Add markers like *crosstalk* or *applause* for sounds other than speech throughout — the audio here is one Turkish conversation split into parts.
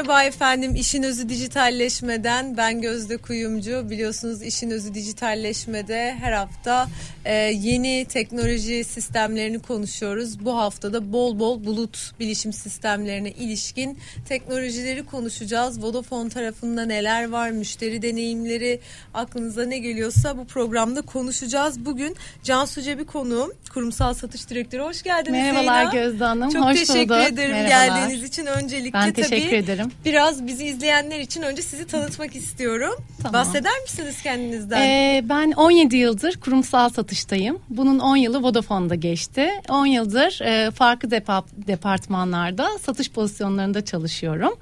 Merhaba efendim İşin Özü Dijitalleşmeden ben Gözde Kuyumcu biliyorsunuz İşin Özü Dijitalleşmede her hafta e, yeni teknoloji sistemlerini konuşuyoruz. Bu haftada bol bol bulut bilişim sistemlerine ilişkin teknolojileri konuşacağız. Vodafone tarafında neler var müşteri deneyimleri aklınıza ne geliyorsa bu programda konuşacağız. Bugün Cansu Cebi konuğum kurumsal satış direktörü hoş geldiniz. Merhabalar Zeyna. Gözde Hanım. Çok Hoş teşekkür bulduk. ederim Merhabalar. geldiğiniz için öncelikle Ben tabii teşekkür ederim. Biraz bizi izleyenler için önce sizi tanıtmak istiyorum. Tamam. Bahseder misiniz kendinizden? Ee, ben 17 yıldır kurumsal satıştayım. Bunun 10 yılı Vodafone'da geçti. 10 yıldır e, farklı depa- departmanlarda satış pozisyonlarında çalışıyorum.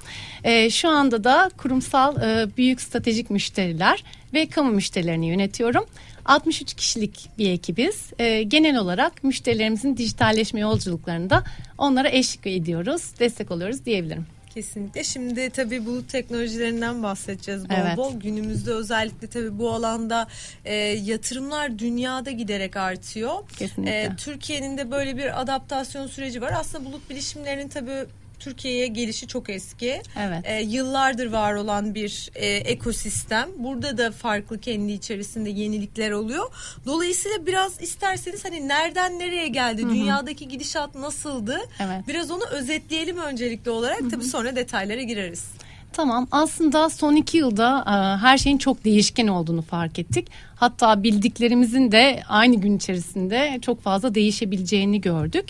E, şu anda da kurumsal e, büyük stratejik müşteriler ve kamu müşterilerini yönetiyorum. 63 kişilik bir ekibiz. E, genel olarak müşterilerimizin dijitalleşme yolculuklarında onlara eşlik ediyoruz, destek oluyoruz diyebilirim. Kesinlikle. Şimdi tabii bulut teknolojilerinden bahsedeceğiz bol Evet. bol. Günümüzde özellikle tabii bu alanda e, yatırımlar dünyada giderek artıyor. Kesinlikle. E, Türkiye'nin de böyle bir adaptasyon süreci var. Aslında bulut bilişimlerinin tabii Türkiye'ye gelişi çok eski. Evet. E, yıllardır var olan bir e, ekosistem. Burada da farklı kendi içerisinde yenilikler oluyor. Dolayısıyla biraz isterseniz hani nereden nereye geldi? Dünyadaki gidişat nasıldı? Evet. Biraz onu özetleyelim öncelikli olarak. Tabii sonra detaylara gireriz. Tamam aslında son iki yılda e, her şeyin çok değişken olduğunu fark ettik. Hatta bildiklerimizin de aynı gün içerisinde çok fazla değişebileceğini gördük.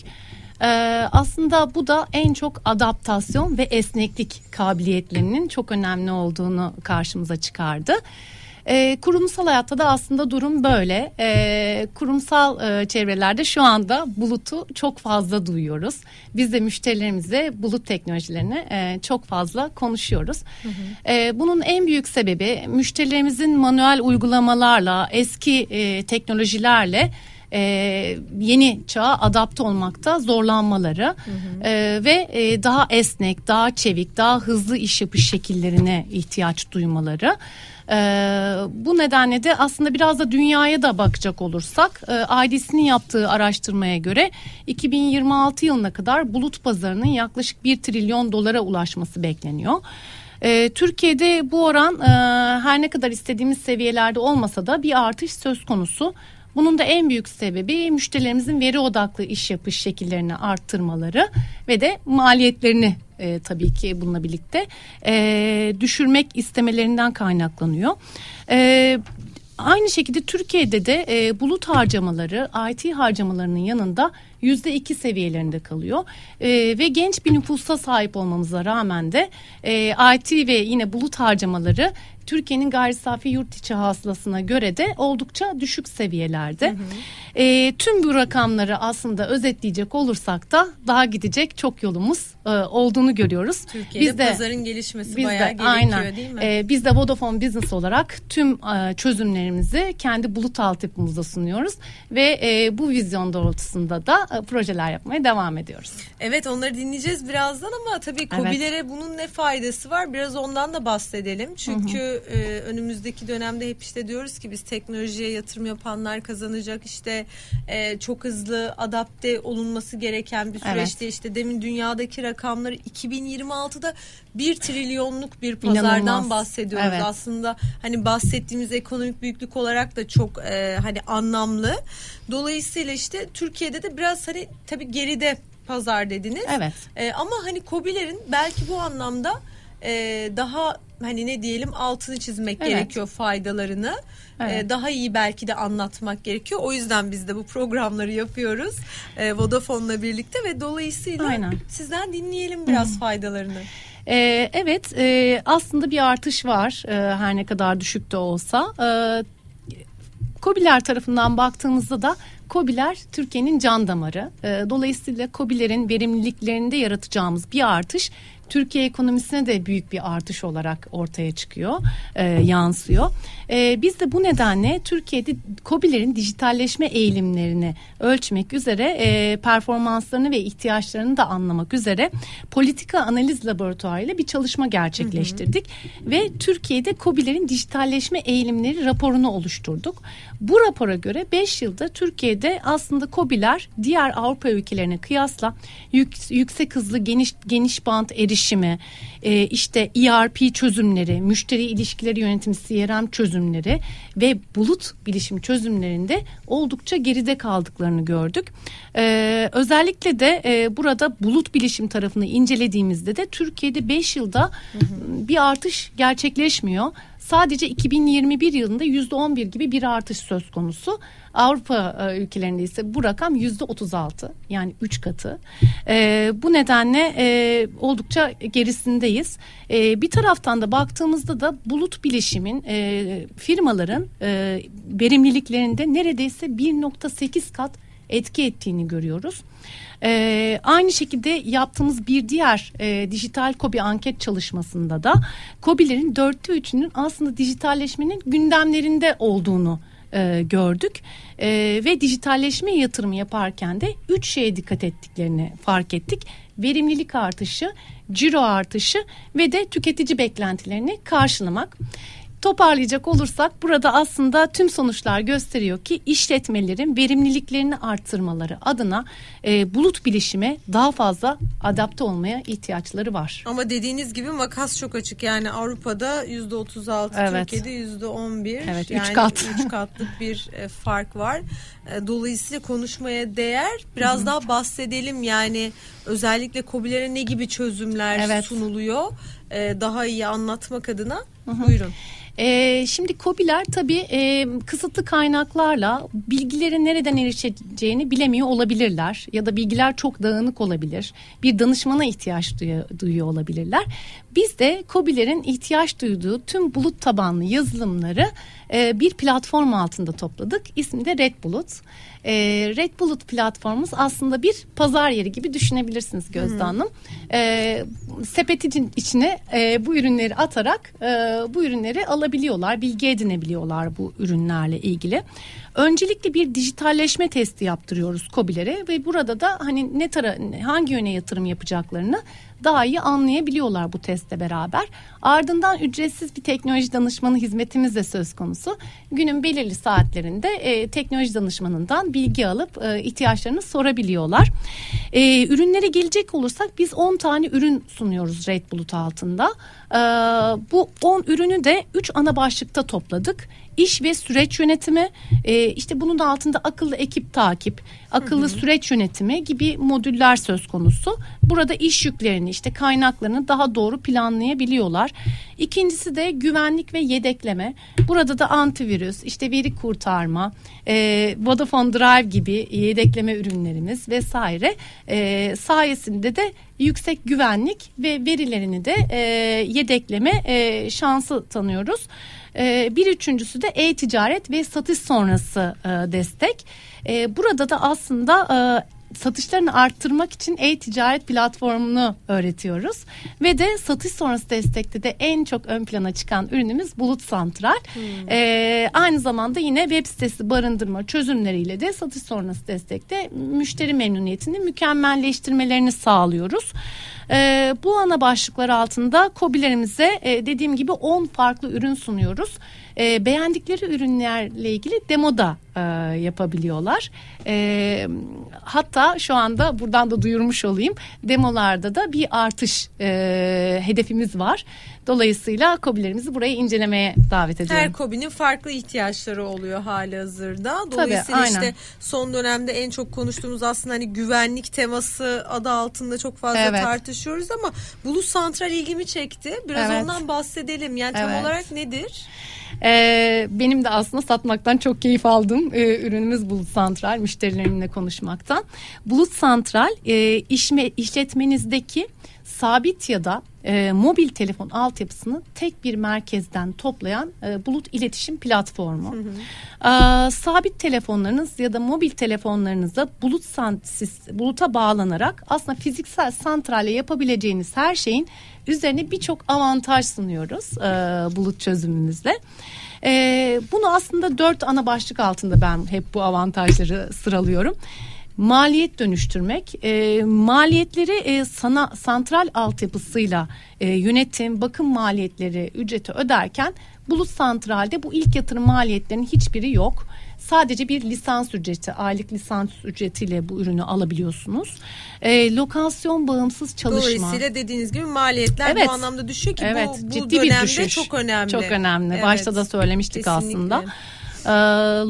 E, aslında bu da en çok adaptasyon ve esneklik kabiliyetlerinin çok önemli olduğunu karşımıza çıkardı. E, kurumsal hayatta da aslında durum böyle. E, kurumsal e, çevrelerde şu anda bulutu çok fazla duyuyoruz. Biz de müşterilerimize bulut teknolojilerini e, çok fazla konuşuyoruz. E, bunun en büyük sebebi müşterilerimizin manuel uygulamalarla, eski e, teknolojilerle e, yeni çağa adapte olmakta zorlanmaları e, ve e, daha esnek, daha çevik, daha hızlı iş yapış şekillerine ihtiyaç duymaları. E, bu nedenle de aslında biraz da dünyaya da bakacak olursak e, IDC'nin yaptığı araştırmaya göre 2026 yılına kadar bulut pazarının yaklaşık 1 trilyon dolara ulaşması bekleniyor. E, Türkiye'de bu oran e, her ne kadar istediğimiz seviyelerde olmasa da bir artış söz konusu. Bunun da en büyük sebebi müşterilerimizin veri odaklı iş yapış şekillerini arttırmaları ve de maliyetlerini e, tabii ki bununla birlikte e, düşürmek istemelerinden kaynaklanıyor. E, Aynı şekilde Türkiye'de de e, bulut harcamaları IT harcamalarının yanında yüzde iki seviyelerinde kalıyor E, ve genç bir nüfusa sahip olmamıza rağmen de e, IT ve yine bulut harcamaları Türkiye'nin gayri safi yurt içi hasılasına göre de oldukça düşük seviyelerde. E, tüm bu rakamları aslında özetleyecek olursak da daha gidecek çok yolumuz e, olduğunu görüyoruz. Türkiye'de pazarın gelişmesi biz bayağı de, gerekiyor aynen. değil mi? Ee, biz de Vodafone Business olarak tüm e, çözümlerimizi kendi bulut altyapımızda sunuyoruz ve e, bu vizyon doğrultusunda da e, projeler yapmaya devam ediyoruz. Evet onları dinleyeceğiz birazdan ama tabii COBİ'lere bunun ne faydası var biraz ondan da bahsedelim. Çünkü e, önümüzdeki dönemde hep işte diyoruz ki biz teknolojiye yatırım yapanlar kazanacak işte e, çok hızlı adapte olunması gereken bir süreçte işte demin dünyadaki rakamları 2026'da 1 trilyonluk bir pazardan İnanılmaz. bahsediyoruz. Evet. Aslında hani bahsettiğimiz ekonomik büyüklük olarak da çok e, hani anlamlı. Dolayısıyla işte Türkiye'de de biraz hani tabii geride pazar dediniz. Evet. E, ama hani KOBİ'lerin belki bu anlamda e, daha hani ne diyelim altını çizmek Evet. gerekiyor faydalarını. Evet. E, daha iyi belki de anlatmak gerekiyor. O yüzden biz de bu programları yapıyoruz. E, Vodafone'la birlikte ve dolayısıyla Aynen. sizden dinleyelim biraz faydalarını. Ee, evet e, aslında bir artış var e, her ne kadar düşük de olsa. E, KOBİ'ler tarafından baktığımızda da KOBİ'ler Türkiye'nin can damarı. E, dolayısıyla KOBİ'lerin verimliliklerinde yaratacağımız bir artış Türkiye ekonomisine de büyük bir artış olarak ortaya çıkıyor, e, yansıyor. E, biz de bu nedenle Türkiye'de KOBİ'lerin dijitalleşme eğilimlerini ölçmek üzere e, performanslarını ve ihtiyaçlarını da anlamak üzere politika analiz laboratuvarı ile bir çalışma gerçekleştirdik ve Türkiye'de KOBİ'lerin dijitalleşme eğilimleri raporunu oluşturduk. Bu rapora göre 5 yılda Türkiye'de aslında KOBİ'ler diğer Avrupa ülkelerine kıyasla yük- yüksek hızlı geniş geniş bant erişim bilişimi, e, işte ERP çözümleri, müşteri ilişkileri yönetimi CRM çözümleri ve bulut bilişim çözümlerinde oldukça geride kaldıklarını gördük. E, özellikle de e, burada bulut bilişim tarafını incelediğimizde de Türkiye'de 5 yılda hı hı. bir artış gerçekleşmiyor. Sadece 2021 yılında %11 gibi bir artış söz konusu. Avrupa e, ülkelerinde ise bu rakam %36 yani 3 katı. E, bu nedenle e, oldukça gerisindeyiz. Bir taraftan da baktığımızda da bulut bilişimin e, firmaların verimliliklerinde neredeyse 1.8 kat etki ettiğini görüyoruz. Ee, aynı şekilde yaptığımız bir diğer e, dijital kobi anket çalışmasında da kobilerin dörtte üçünün aslında dijitalleşmenin gündemlerinde olduğunu e, gördük e, ve dijitalleşme yatırımı yaparken de üç şeye dikkat ettiklerini fark ettik. Verimlilik artışı, ciro artışı ve de tüketici beklentilerini karşılamak. Toparlayacak olursak burada aslında tüm sonuçlar gösteriyor ki işletmelerin verimliliklerini arttırmaları adına e, bulut bilişime daha fazla adapte olmaya ihtiyaçları var. Ama dediğiniz gibi makas çok açık yani Avrupa'da yüzde otuz altı evet. Türkiye'de yüzde on bir evet, yani üç kat üç katlık bir e, fark var. E, dolayısıyla konuşmaya değer biraz Hı-hı. daha bahsedelim yani özellikle COBİ'lere ne gibi çözümler evet. sunuluyor e, daha iyi anlatmak adına Hı-hı. buyurun. E, şimdi COBİ'ler tabii e, kısıtlı kaynaklarla bilgilerin nereden erişeceğini bilemiyor olabilirler. Ya da bilgiler çok dağınık olabilir. Bir danışmana ihtiyaç duyuyor, duyuyor olabilirler. Biz de COBİ'lerin ihtiyaç duyduğu tüm bulut tabanlı yazılımları e, bir platform altında topladık. İsmi de Red Bulut. E, Red Bulut platformumuz aslında bir pazar yeri gibi düşünebilirsiniz Gözde hmm. Hanım. E, sepetin içine e, bu ürünleri atarak e, bu ürünleri alabiliyorlar, bilgi edinebiliyorlar bu ürünlerle ilgili. Öncelikle bir dijitalleşme testi yaptırıyoruz COBİ'lere ve burada da hani ne tara hangi yöne yatırım yapacaklarını daha iyi anlayabiliyorlar bu testte beraber. Ardından ücretsiz bir teknoloji danışmanı hizmetimiz de söz konusu. Günün belirli saatlerinde e, teknoloji danışmanından bilgi alıp e, ihtiyaçlarını sorabiliyorlar. E, ürünlere gelecek olursak biz 10 tane ürün sunuyoruz Red Bulut altında. E, bu 10 ürünü de 3 ana başlıkta topladık iş ve süreç yönetimi e, işte bunun altında akıllı ekip takip akıllı hı hı. süreç yönetimi gibi modüller söz konusu burada iş yüklerini işte kaynaklarını daha doğru planlayabiliyorlar İkincisi de güvenlik ve yedekleme burada da antivirüs işte veri kurtarma e, Vodafone Drive gibi yedekleme ürünlerimiz vesaire e, sayesinde de yüksek güvenlik ve verilerini de e, yedekleme e, şansı tanıyoruz. Ee, bir üçüncüsü de e-ticaret ve satış sonrası e, destek. Ee, burada da aslında e, satışlarını arttırmak için e-ticaret platformunu öğretiyoruz. Ve de satış sonrası destekte de en çok ön plana çıkan ürünümüz Bulut Santral. Hmm. Ee, aynı zamanda yine web sitesi barındırma çözümleriyle de satış sonrası destekte müşteri memnuniyetini mükemmelleştirmelerini sağlıyoruz. E, bu ana başlıklar altında kobilerimize e, dediğim gibi 10 farklı ürün sunuyoruz. E, beğendikleri ürünlerle ilgili demo da e, yapabiliyorlar. E, hatta şu anda buradan da duyurmuş olayım. Demolarda da bir artış e, hedefimiz var. Dolayısıyla kobilerimizi buraya incelemeye davet ediyorum. Her kobinin farklı ihtiyaçları oluyor hali hazırda. Dolayısıyla Tabii, aynen. işte son dönemde en çok konuştuğumuz aslında hani güvenlik teması adı altında çok fazla evet. tartışıyoruz ama Bulut Santral ilgimi çekti. Biraz evet. ondan bahsedelim. Yani tam evet. olarak nedir? Ee, benim de aslında satmaktan çok keyif aldım. Ee, ürünümüz Bulut Santral, müşterilerimle konuşmaktan. Bulut Santral e, işme, işletmenizdeki sabit ya da e, mobil telefon altyapısını tek bir merkezden toplayan e, bulut iletişim platformu. Hı hı. E, sabit telefonlarınız ya da mobil telefonlarınızda bulut siz, buluta bağlanarak aslında fiziksel santralle yapabileceğiniz her şeyin üzerine birçok avantaj sunuyoruz e, bulut çözümümüzle. E, bunu aslında dört ana başlık altında ben hep bu avantajları sıralıyorum maliyet dönüştürmek, e, maliyetleri e, sana santral altyapısıyla e, yönetim, bakım maliyetleri ücreti öderken Bulut Santral'de bu ilk yatırım maliyetlerinin hiçbiri yok. sadece bir lisans ücreti, aylık lisans ücretiyle bu ürünü alabiliyorsunuz. E, lokasyon bağımsız çalışma. Dolayısıyla dediğiniz gibi maliyetler Evet. bu anlamda düşüyor ki evet, bu, bu ciddi bir dönemde düşüş. çok önemli. Çok önemli. Evet, Başta da söylemiştik kesinlikle. aslında. Ee,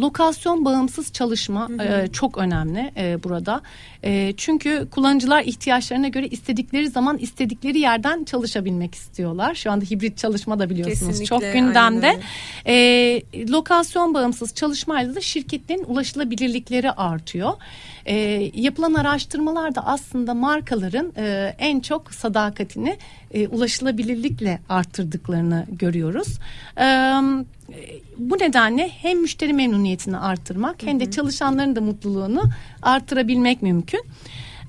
lokasyon bağımsız çalışma e, çok önemli e, burada. E, çünkü kullanıcılar ihtiyaçlarına göre istedikleri zaman istedikleri yerden çalışabilmek istiyorlar. Şu anda hibrit çalışma da biliyorsunuz Kesinlikle, çok gündemde. E, lokasyon bağımsız çalışmayla da şirketlerin ulaşılabilirlikleri artıyor. E, yapılan araştırmalarda aslında markaların e, en çok sadakatini e, ulaşılabilirlikle arttırdıklarını görüyoruz. E, bu nedenle hem müşteri memnuniyetini arttırmak hem de çalışanların da mutluluğunu arttırabilmek mümkün.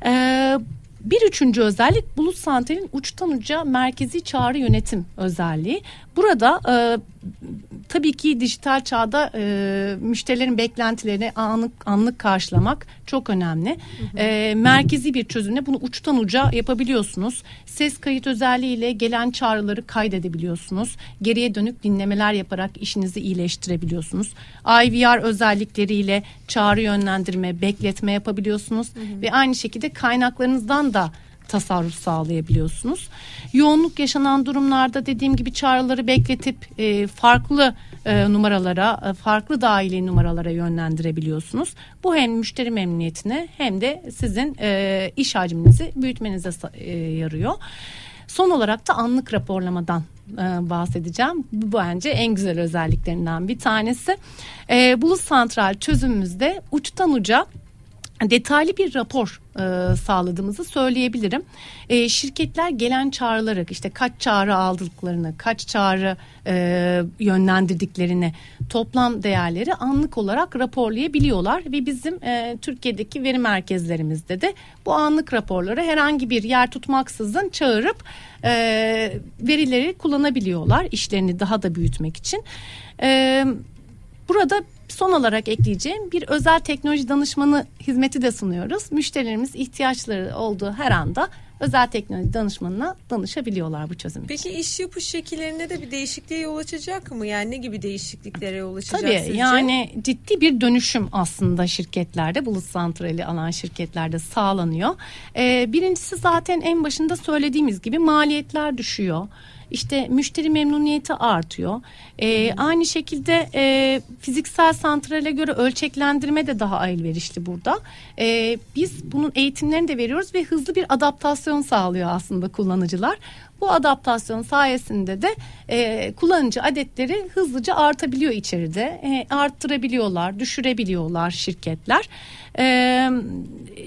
Ee, bir üçüncü özellik Bulut Santel'in uçtan uca merkezi çağrı yönetim özelliği. Burada e, tabii ki dijital çağda e, müşterilerin beklentilerini anlık anlık karşılamak çok önemli. E, merkezi bir çözümle bunu uçtan uca yapabiliyorsunuz. Ses kayıt özelliğiyle gelen çağrıları kaydedebiliyorsunuz. Geriye dönük dinlemeler yaparak işinizi iyileştirebiliyorsunuz. IVR özellikleriyle çağrı yönlendirme, bekletme yapabiliyorsunuz ve aynı şekilde kaynaklarınızdan da tasarruf sağlayabiliyorsunuz. Yoğunluk yaşanan durumlarda dediğim gibi çağrıları bekletip e, farklı e, numaralara, e, farklı dahili numaralara yönlendirebiliyorsunuz. Bu hem müşteri memnuniyetine hem de sizin e, iş hacminizi büyütmenize e, yarıyor. Son olarak da anlık raporlamadan e, bahsedeceğim. Bu bence en güzel özelliklerinden bir tanesi. E, Bulut Santral çözümümüzde uçtan uca detaylı bir rapor e, sağladığımızı söyleyebilirim. E, şirketler gelen çağrıları işte kaç çağrı aldıklarını, kaç çağrı e, yönlendirdiklerini, toplam değerleri anlık olarak raporlayabiliyorlar ve bizim e, Türkiye'deki veri merkezlerimizde de bu anlık raporları herhangi bir yer tutmaksızın çağırıp e, verileri kullanabiliyorlar işlerini daha da büyütmek için. E, Burada son olarak ekleyeceğim bir özel teknoloji danışmanı hizmeti de sunuyoruz. Müşterilerimiz ihtiyaçları olduğu her anda özel teknoloji danışmanına danışabiliyorlar bu çözüm için. Peki iş yapış şekillerinde de bir değişikliğe yol açacak mı? Yani ne gibi değişikliklere yol açacak Tabii sizce? yani ciddi bir dönüşüm aslında şirketlerde bulut santrali alan şirketlerde sağlanıyor. Ee, birincisi zaten en başında söylediğimiz gibi maliyetler düşüyor. İşte müşteri memnuniyeti artıyor. Ee, aynı şekilde e, fiziksel santrale göre ölçeklendirme de daha elverişli burada. Ee, biz bunun eğitimlerini de veriyoruz ve hızlı bir adaptasyon sağlıyor aslında kullanıcılar. Bu adaptasyon sayesinde de e, kullanıcı adetleri hızlıca artabiliyor içeride. E, arttırabiliyorlar, düşürebiliyorlar şirketler. E,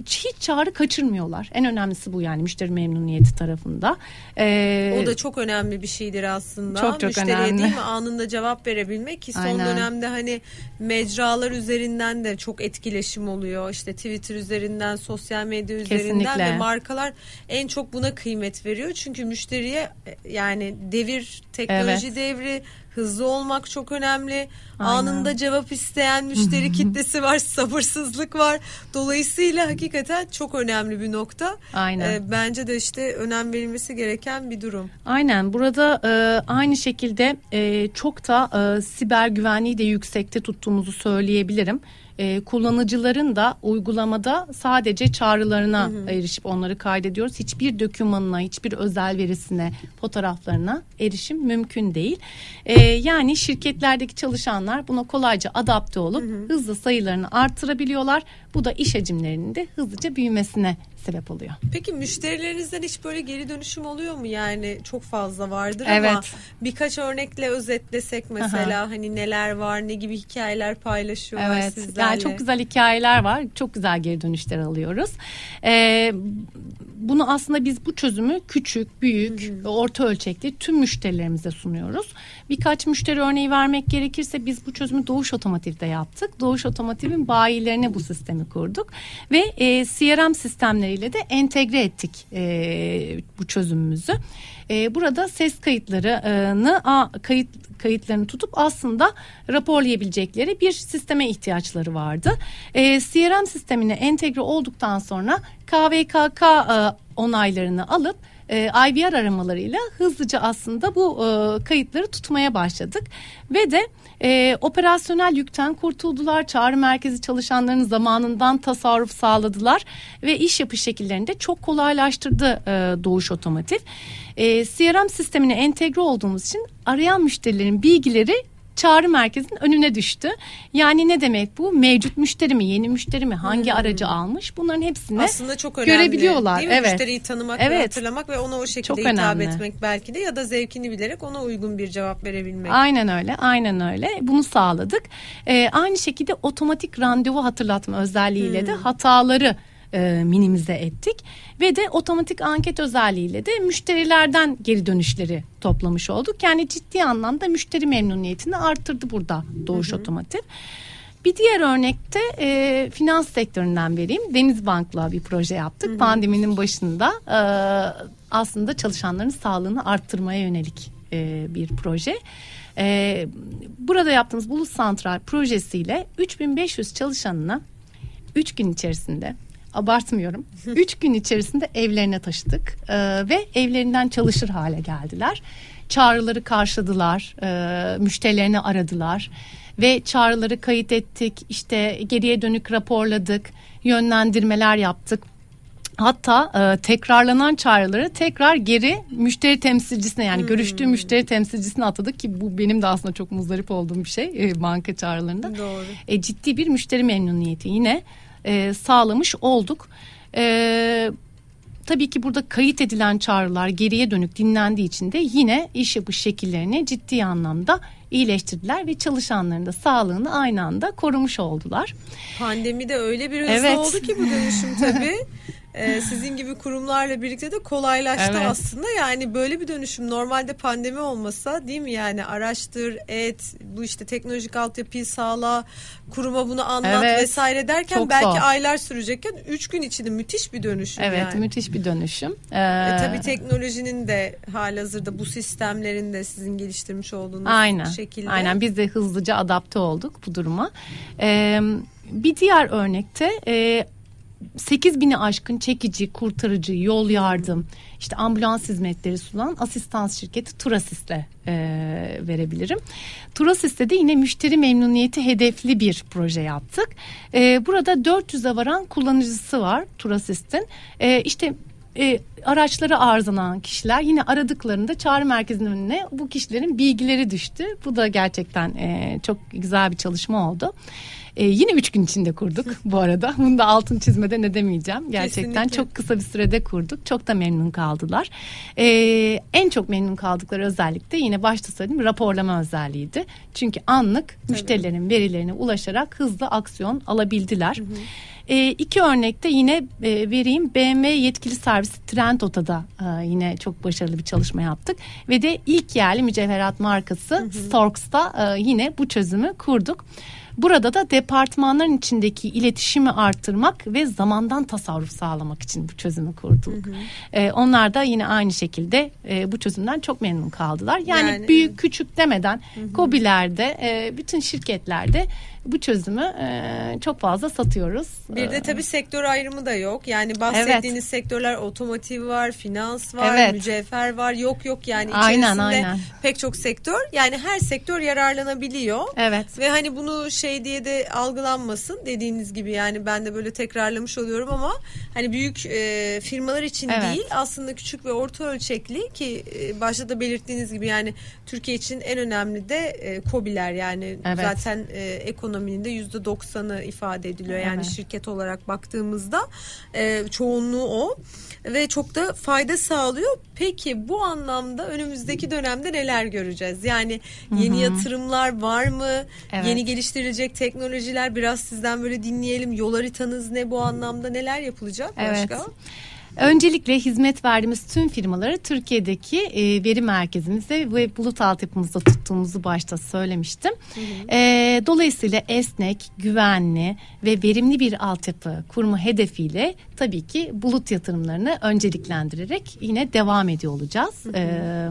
hiç çağrı kaçırmıyorlar. En önemlisi bu yani müşteri memnuniyeti tarafında. E, O da çok önemli bir şeydir aslında. Çok çok Müşteriye önemli. değil mi anında cevap verebilmek ki son Aynen. dönemde hani mecralar üzerinden de çok etkileşim oluyor. İşte Twitter üzerinden, sosyal medya üzerinden Kesinlikle. ve markalar en çok buna kıymet veriyor. Çünkü müşteriye e, yani devir, teknoloji Evet. devri, hızlı olmak çok önemli. Aynen. Anında cevap isteyen müşteri *laughs* kitlesi var, sabırsızlık var. Dolayısıyla hakikaten çok önemli bir nokta. Aynen. Ee, bence de işte önem verilmesi gereken bir durum. Aynen burada e, aynı şekilde e, çok da e, siber güvenliği de yüksekte tuttuğumuzu söyleyebilirim. E, kullanıcıların da uygulamada sadece çağrılarına erişip onları kaydediyoruz. Hiçbir dokümanına, hiçbir özel verisine, fotoğraflarına erişim mümkün değil. E, yani şirketlerdeki çalışanlar buna kolayca adapte olup hızlı sayılarını artırabiliyorlar. Bu da iş hacimlerinin de hızlıca büyümesine sebep oluyor. Peki müşterilerinizden hiç böyle geri dönüşüm oluyor mu? Yani çok fazla vardır Evet. ama birkaç örnekle özetlesek mesela hani neler var, ne gibi hikayeler paylaşıyorlar Evet. sizlerle? Yani çok güzel hikayeler var. Çok güzel geri dönüşler alıyoruz. Ee, bunu aslında biz bu çözümü küçük, büyük, orta ölçekli tüm müşterilerimize sunuyoruz. Birkaç müşteri örneği vermek gerekirse biz bu çözümü Doğuş Otomotiv'de yaptık. Doğuş Otomotiv'in bayilerine bu sistemi kurduk ve e, CRM sistemleriyle de entegre ettik e, bu çözümümüzü. E, burada ses kayıtlarını a, kayıt kayıtlarını tutup aslında raporlayabilecekleri bir sisteme ihtiyaçları vardı. E, CRM sistemine entegre olduktan sonra KVKK e, onaylarını alıp e, IVR aramalarıyla hızlıca aslında bu e, kayıtları tutmaya başladık ve de e, operasyonel yükten kurtuldular. Çağrı merkezi çalışanlarının zamanından tasarruf sağladılar ve iş yapış şekillerini de çok kolaylaştırdı e, Doğuş Otomotiv. E, CRM sistemine entegre olduğumuz için arayan müşterilerin bilgileri çağrı merkezinin önüne düştü. Yani ne demek bu? Mevcut müşteri mi, yeni müşteri mi, hangi hmm. aracı almış? Bunların hepsini Aslında çok önemli. görebiliyorlar. Değil mi? Evet. Müşteriyi tanımak evet. ve hatırlamak ve ona o şekilde çok hitap önemli. etmek belki de ya da zevkini bilerek ona uygun bir cevap verebilmek. Aynen öyle, aynen öyle. Bunu sağladık. Ee, aynı şekilde otomatik randevu hatırlatma özelliğiyle hmm. de hataları e, minimize ettik ve de otomatik anket özelliğiyle de müşterilerden geri dönüşleri toplamış olduk. Yani ciddi anlamda müşteri memnuniyetini arttırdı burada Doğuş hı hı. Otomotiv. Bir diğer örnekte e, finans sektöründen vereyim. Denizbank'la bir proje yaptık. Hı hı. Pandeminin başında e, aslında çalışanların sağlığını arttırmaya yönelik e, bir proje. E, burada yaptığımız Bulut Santral projesiyle 3500 çalışanına 3 gün içerisinde abartmıyorum. *laughs* Üç gün içerisinde evlerine taşıdık e, ve evlerinden çalışır hale geldiler. Çağrıları karşıladılar, e, müşterilerini aradılar ve çağrıları kayıt ettik. İşte geriye dönük raporladık, yönlendirmeler yaptık. Hatta e, tekrarlanan çağrıları tekrar geri müşteri temsilcisine yani hmm. görüştüğü müşteri temsilcisine atadık ki bu benim de aslında çok muzdarip olduğum bir şey e, banka çağrılarında. Doğru. E, ciddi bir müşteri memnuniyeti yine e, sağlamış olduk. E, tabii ki burada kayıt edilen çağrılar geriye dönük dinlendiği için de yine iş yapış şekillerini ciddi anlamda iyileştirdiler ve çalışanların da sağlığını aynı anda korumuş oldular. Pandemi de öyle bir hızlı evet. oldu ki bu dönüşüm tabii. *laughs* e, sizin gibi kurumlarla birlikte de kolaylaştı evet. aslında. Yani böyle bir dönüşüm normalde pandemi olmasa değil mi yani araştır, et, bu işte teknolojik altyapıyı sağla, kuruma bunu anlat evet. vesaire derken Çok belki zor. aylar sürecekken 3 gün içinde müthiş bir dönüşüm evet, yani. müthiş bir dönüşüm. Ee, e, tabii teknolojinin de halihazırda bu sistemlerin de sizin geliştirmiş olduğunuz aynen, şekilde. Aynen biz de hızlıca adapte olduk bu duruma. Ee, bir diğer örnekte e, 8 bini aşkın çekici, kurtarıcı, yol yardım, işte ambulans hizmetleri sunan asistans şirketi Turasis'le e, verebilirim. Turasis'te de yine müşteri memnuniyeti hedefli bir proje yaptık. E, burada 400'e varan kullanıcısı var Turasis'in. E, işte e, araçları arızalanan kişiler yine aradıklarında çağrı merkezinin önüne bu kişilerin bilgileri düştü. Bu da gerçekten e, çok güzel bir çalışma oldu. E, yine üç gün içinde kurduk *laughs* bu arada. Bunu da altın çizmeden edemeyeceğim. Gerçekten Kesinlikle. çok kısa bir sürede kurduk. Çok da memnun kaldılar. E, en çok memnun kaldıkları özellik de yine başta söylediğim raporlama özelliğiydi. Çünkü anlık müşterilerin verilerine ulaşarak hızlı aksiyon alabildiler. Hı hı. E, iki örnekte yine e, vereyim. BMW yetkili servisi Trendota'da e, yine çok başarılı bir çalışma yaptık. Ve de ilk yerli mücevherat markası Storks'ta e, yine bu çözümü kurduk. Burada da departmanların içindeki iletişimi arttırmak ve zamandan tasarruf sağlamak için bu çözümü kurduk. Hı hı. Ee, onlar da yine aynı şekilde e, bu çözümden çok memnun kaldılar. Yani, yani büyük küçük demeden hı COBİ'lerde e, bütün şirketlerde bu çözümü e, çok fazla satıyoruz. Bir de tabii sektör ayrımı da yok. Yani bahsettiğiniz evet. sektörler otomotiv var, finans var, evet. mücevher var. Yok yok yani içerisinde aynen, aynen. pek çok sektör. Yani her sektör yararlanabiliyor. Evet. Ve hani bunu şey diye de algılanmasın dediğiniz gibi yani ben de böyle tekrarlamış oluyorum ama hani büyük e, firmalar için evet. değil aslında küçük ve orta ölçekli ki e, başta da belirttiğiniz gibi yani Türkiye için en önemli de e, KOBİ'ler yani evet. zaten e, ekonomi ekonominin de yüzde doksanı ifade ediliyor. Yani evet. şirket olarak baktığımızda e, çoğunluğu o ve çok da fayda sağlıyor. Peki bu anlamda önümüzdeki dönemde neler göreceğiz? Yani yeni Hı-hı. yatırımlar var mı? Evet. Yeni geliştirilecek teknolojiler biraz sizden böyle dinleyelim. Yol haritanız ne bu anlamda? Neler yapılacak başka? Evet. Öncelikle hizmet verdiğimiz tüm firmaları Türkiye'deki e, veri merkezimizde ve bulut altyapımızda tuttuğumuzu başta söylemiştim. Hı hı. E, dolayısıyla esnek, güvenli ve verimli bir altyapı kurma hedefiyle tabii ki bulut yatırımlarını önceliklendirerek yine devam ediyor olacağız. Hı hı. E,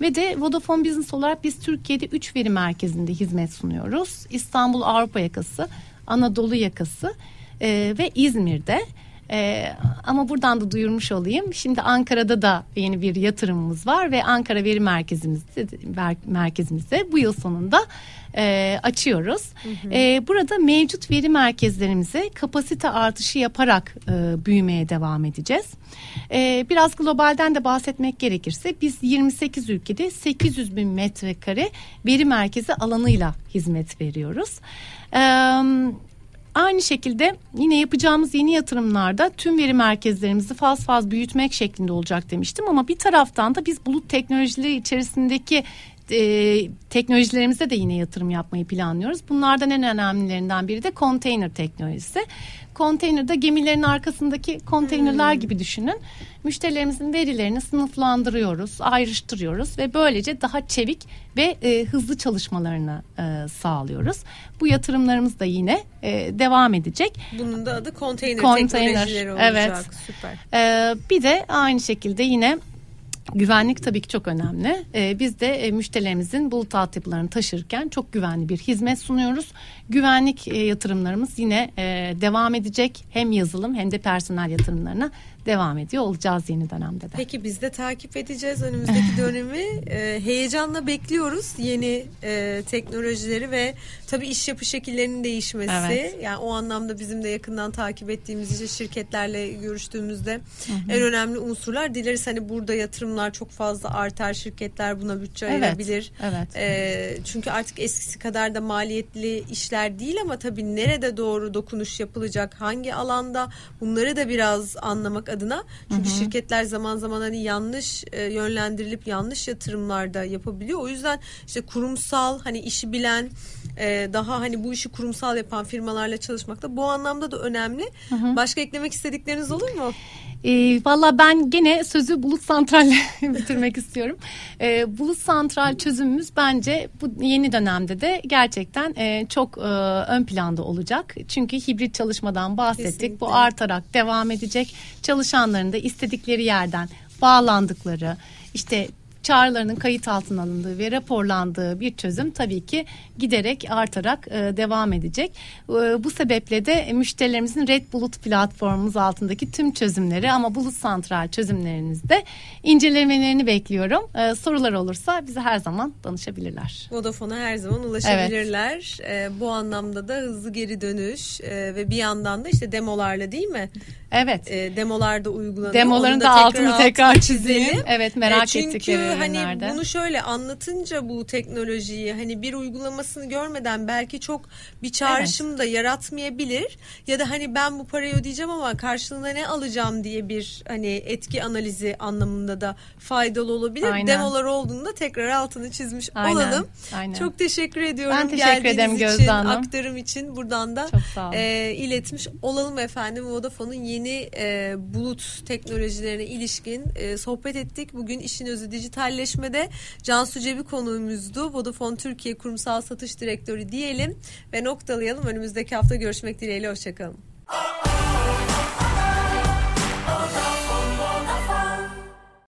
ve de Vodafone Business olarak biz Türkiye'de 3 veri merkezinde hizmet sunuyoruz. İstanbul Avrupa yakası, Anadolu yakası e, ve İzmir'de. E, ama buradan da duyurmuş olayım. Şimdi Ankara'da da yeni bir yatırımımız var ve Ankara Veri Merkezimizde merkezimizde bu yıl sonunda e, açıyoruz. Hı hı. E, burada mevcut veri merkezlerimize kapasite artışı yaparak e, büyümeye devam edeceğiz. E, biraz globalden de bahsetmek gerekirse biz 28 ülkede 800 bin metrekare veri merkezi alanıyla hizmet veriyoruz. Evet. Aynı şekilde yine yapacağımız yeni yatırımlarda tüm veri merkezlerimizi faz faz büyütmek şeklinde olacak demiştim. Ama bir taraftan da biz bulut teknolojileri içerisindeki e, teknolojilerimize de yine yatırım yapmayı planlıyoruz. Bunlardan en önemlilerinden biri de konteyner teknolojisi. Konteynerde gemilerin arkasındaki konteynerler hmm. gibi düşünün. Müşterilerimizin verilerini sınıflandırıyoruz, ayrıştırıyoruz ve böylece daha çevik ve e, hızlı çalışmalarını e, sağlıyoruz. Bu yatırımlarımız da yine e, devam edecek. Bunun da adı konteyner, konteyner teknolojileri olacak. Evet. Süper. E, bir de aynı şekilde yine Güvenlik tabii ki çok önemli. Ee, biz de e, müşterilerimizin bulut altyapılarını taşırken çok güvenli bir hizmet sunuyoruz. Güvenlik e, yatırımlarımız yine e, devam edecek. Hem yazılım hem de personel yatırımlarına devam ediyor olacağız yeni dönemde de. Peki biz de takip edeceğiz önümüzdeki *laughs* dönemi. E, heyecanla bekliyoruz yeni e, teknolojileri ve tabii iş yapı şekillerinin değişmesi. Evet. Yani o anlamda bizim de yakından takip ettiğimiz işte şirketlerle görüştüğümüzde hı hı. en önemli unsurlar. Dileriz hani burada yatırımlar çok fazla artar. Şirketler buna bütçe evet. ayırabilir. Evet. E, çünkü artık eskisi kadar da maliyetli işler değil ama tabii nerede doğru dokunuş yapılacak, hangi alanda bunları da biraz anlamak adına. Çünkü hı hı. şirketler zaman zaman hani yanlış e, yönlendirilip yanlış yatırımlarda yapabiliyor. O yüzden işte kurumsal hani işi bilen e, daha hani bu işi kurumsal yapan firmalarla çalışmak da bu anlamda da önemli. Hı hı. Başka eklemek istedikleriniz olur mu? E, Valla ben gene sözü bulut santralle *laughs* bitirmek istiyorum. E, bulut santral çözümümüz bence bu yeni dönemde de gerçekten e, çok e, ön planda olacak. Çünkü hibrit çalışmadan bahsettik. Kesinlikle. Bu artarak devam edecek. Çalışanların da istedikleri yerden bağlandıkları işte çağrılarının kayıt altına alındığı ve raporlandığı bir çözüm tabii ki giderek artarak e, devam edecek. E, bu sebeple de müşterilerimizin Red Bulut platformumuz altındaki tüm çözümleri ama Bulut Santral çözümlerinizde incelemelerini bekliyorum. E, sorular olursa bize her zaman danışabilirler. Vodafone'a her zaman ulaşabilirler. Evet. E, bu anlamda da hızlı geri dönüş e, ve bir yandan da işte demolarla değil mi? Evet. E, demolarda uygulanıyor. Demoların da, da altını tekrar, tekrar çizelim. Evet merak e, çünkü ettikleri hani bunu şöyle anlatınca bu teknolojiyi hani bir uygulamasını görmeden belki çok bir çağrışım evet. da yaratmayabilir ya da hani ben bu parayı ödeyeceğim ama karşılığında ne alacağım diye bir hani etki analizi anlamında da faydalı olabilir. Aynen. Demolar olduğunda tekrar altını çizmiş Aynen. olalım. Aynen. Çok teşekkür ediyorum. Ben teşekkür ederim Gözde için, Hanım. aktarım için buradan da e, iletmiş olalım efendim. Vodafone'un yeni e, bulut teknolojilerine ilişkin e, sohbet ettik. Bugün işin özü dijitalleşme haberleşmede Cansu Cebi konuğumuzdu. Vodafone Türkiye Kurumsal Satış Direktörü diyelim ve noktalayalım. Önümüzdeki hafta görüşmek dileğiyle. Hoşçakalın.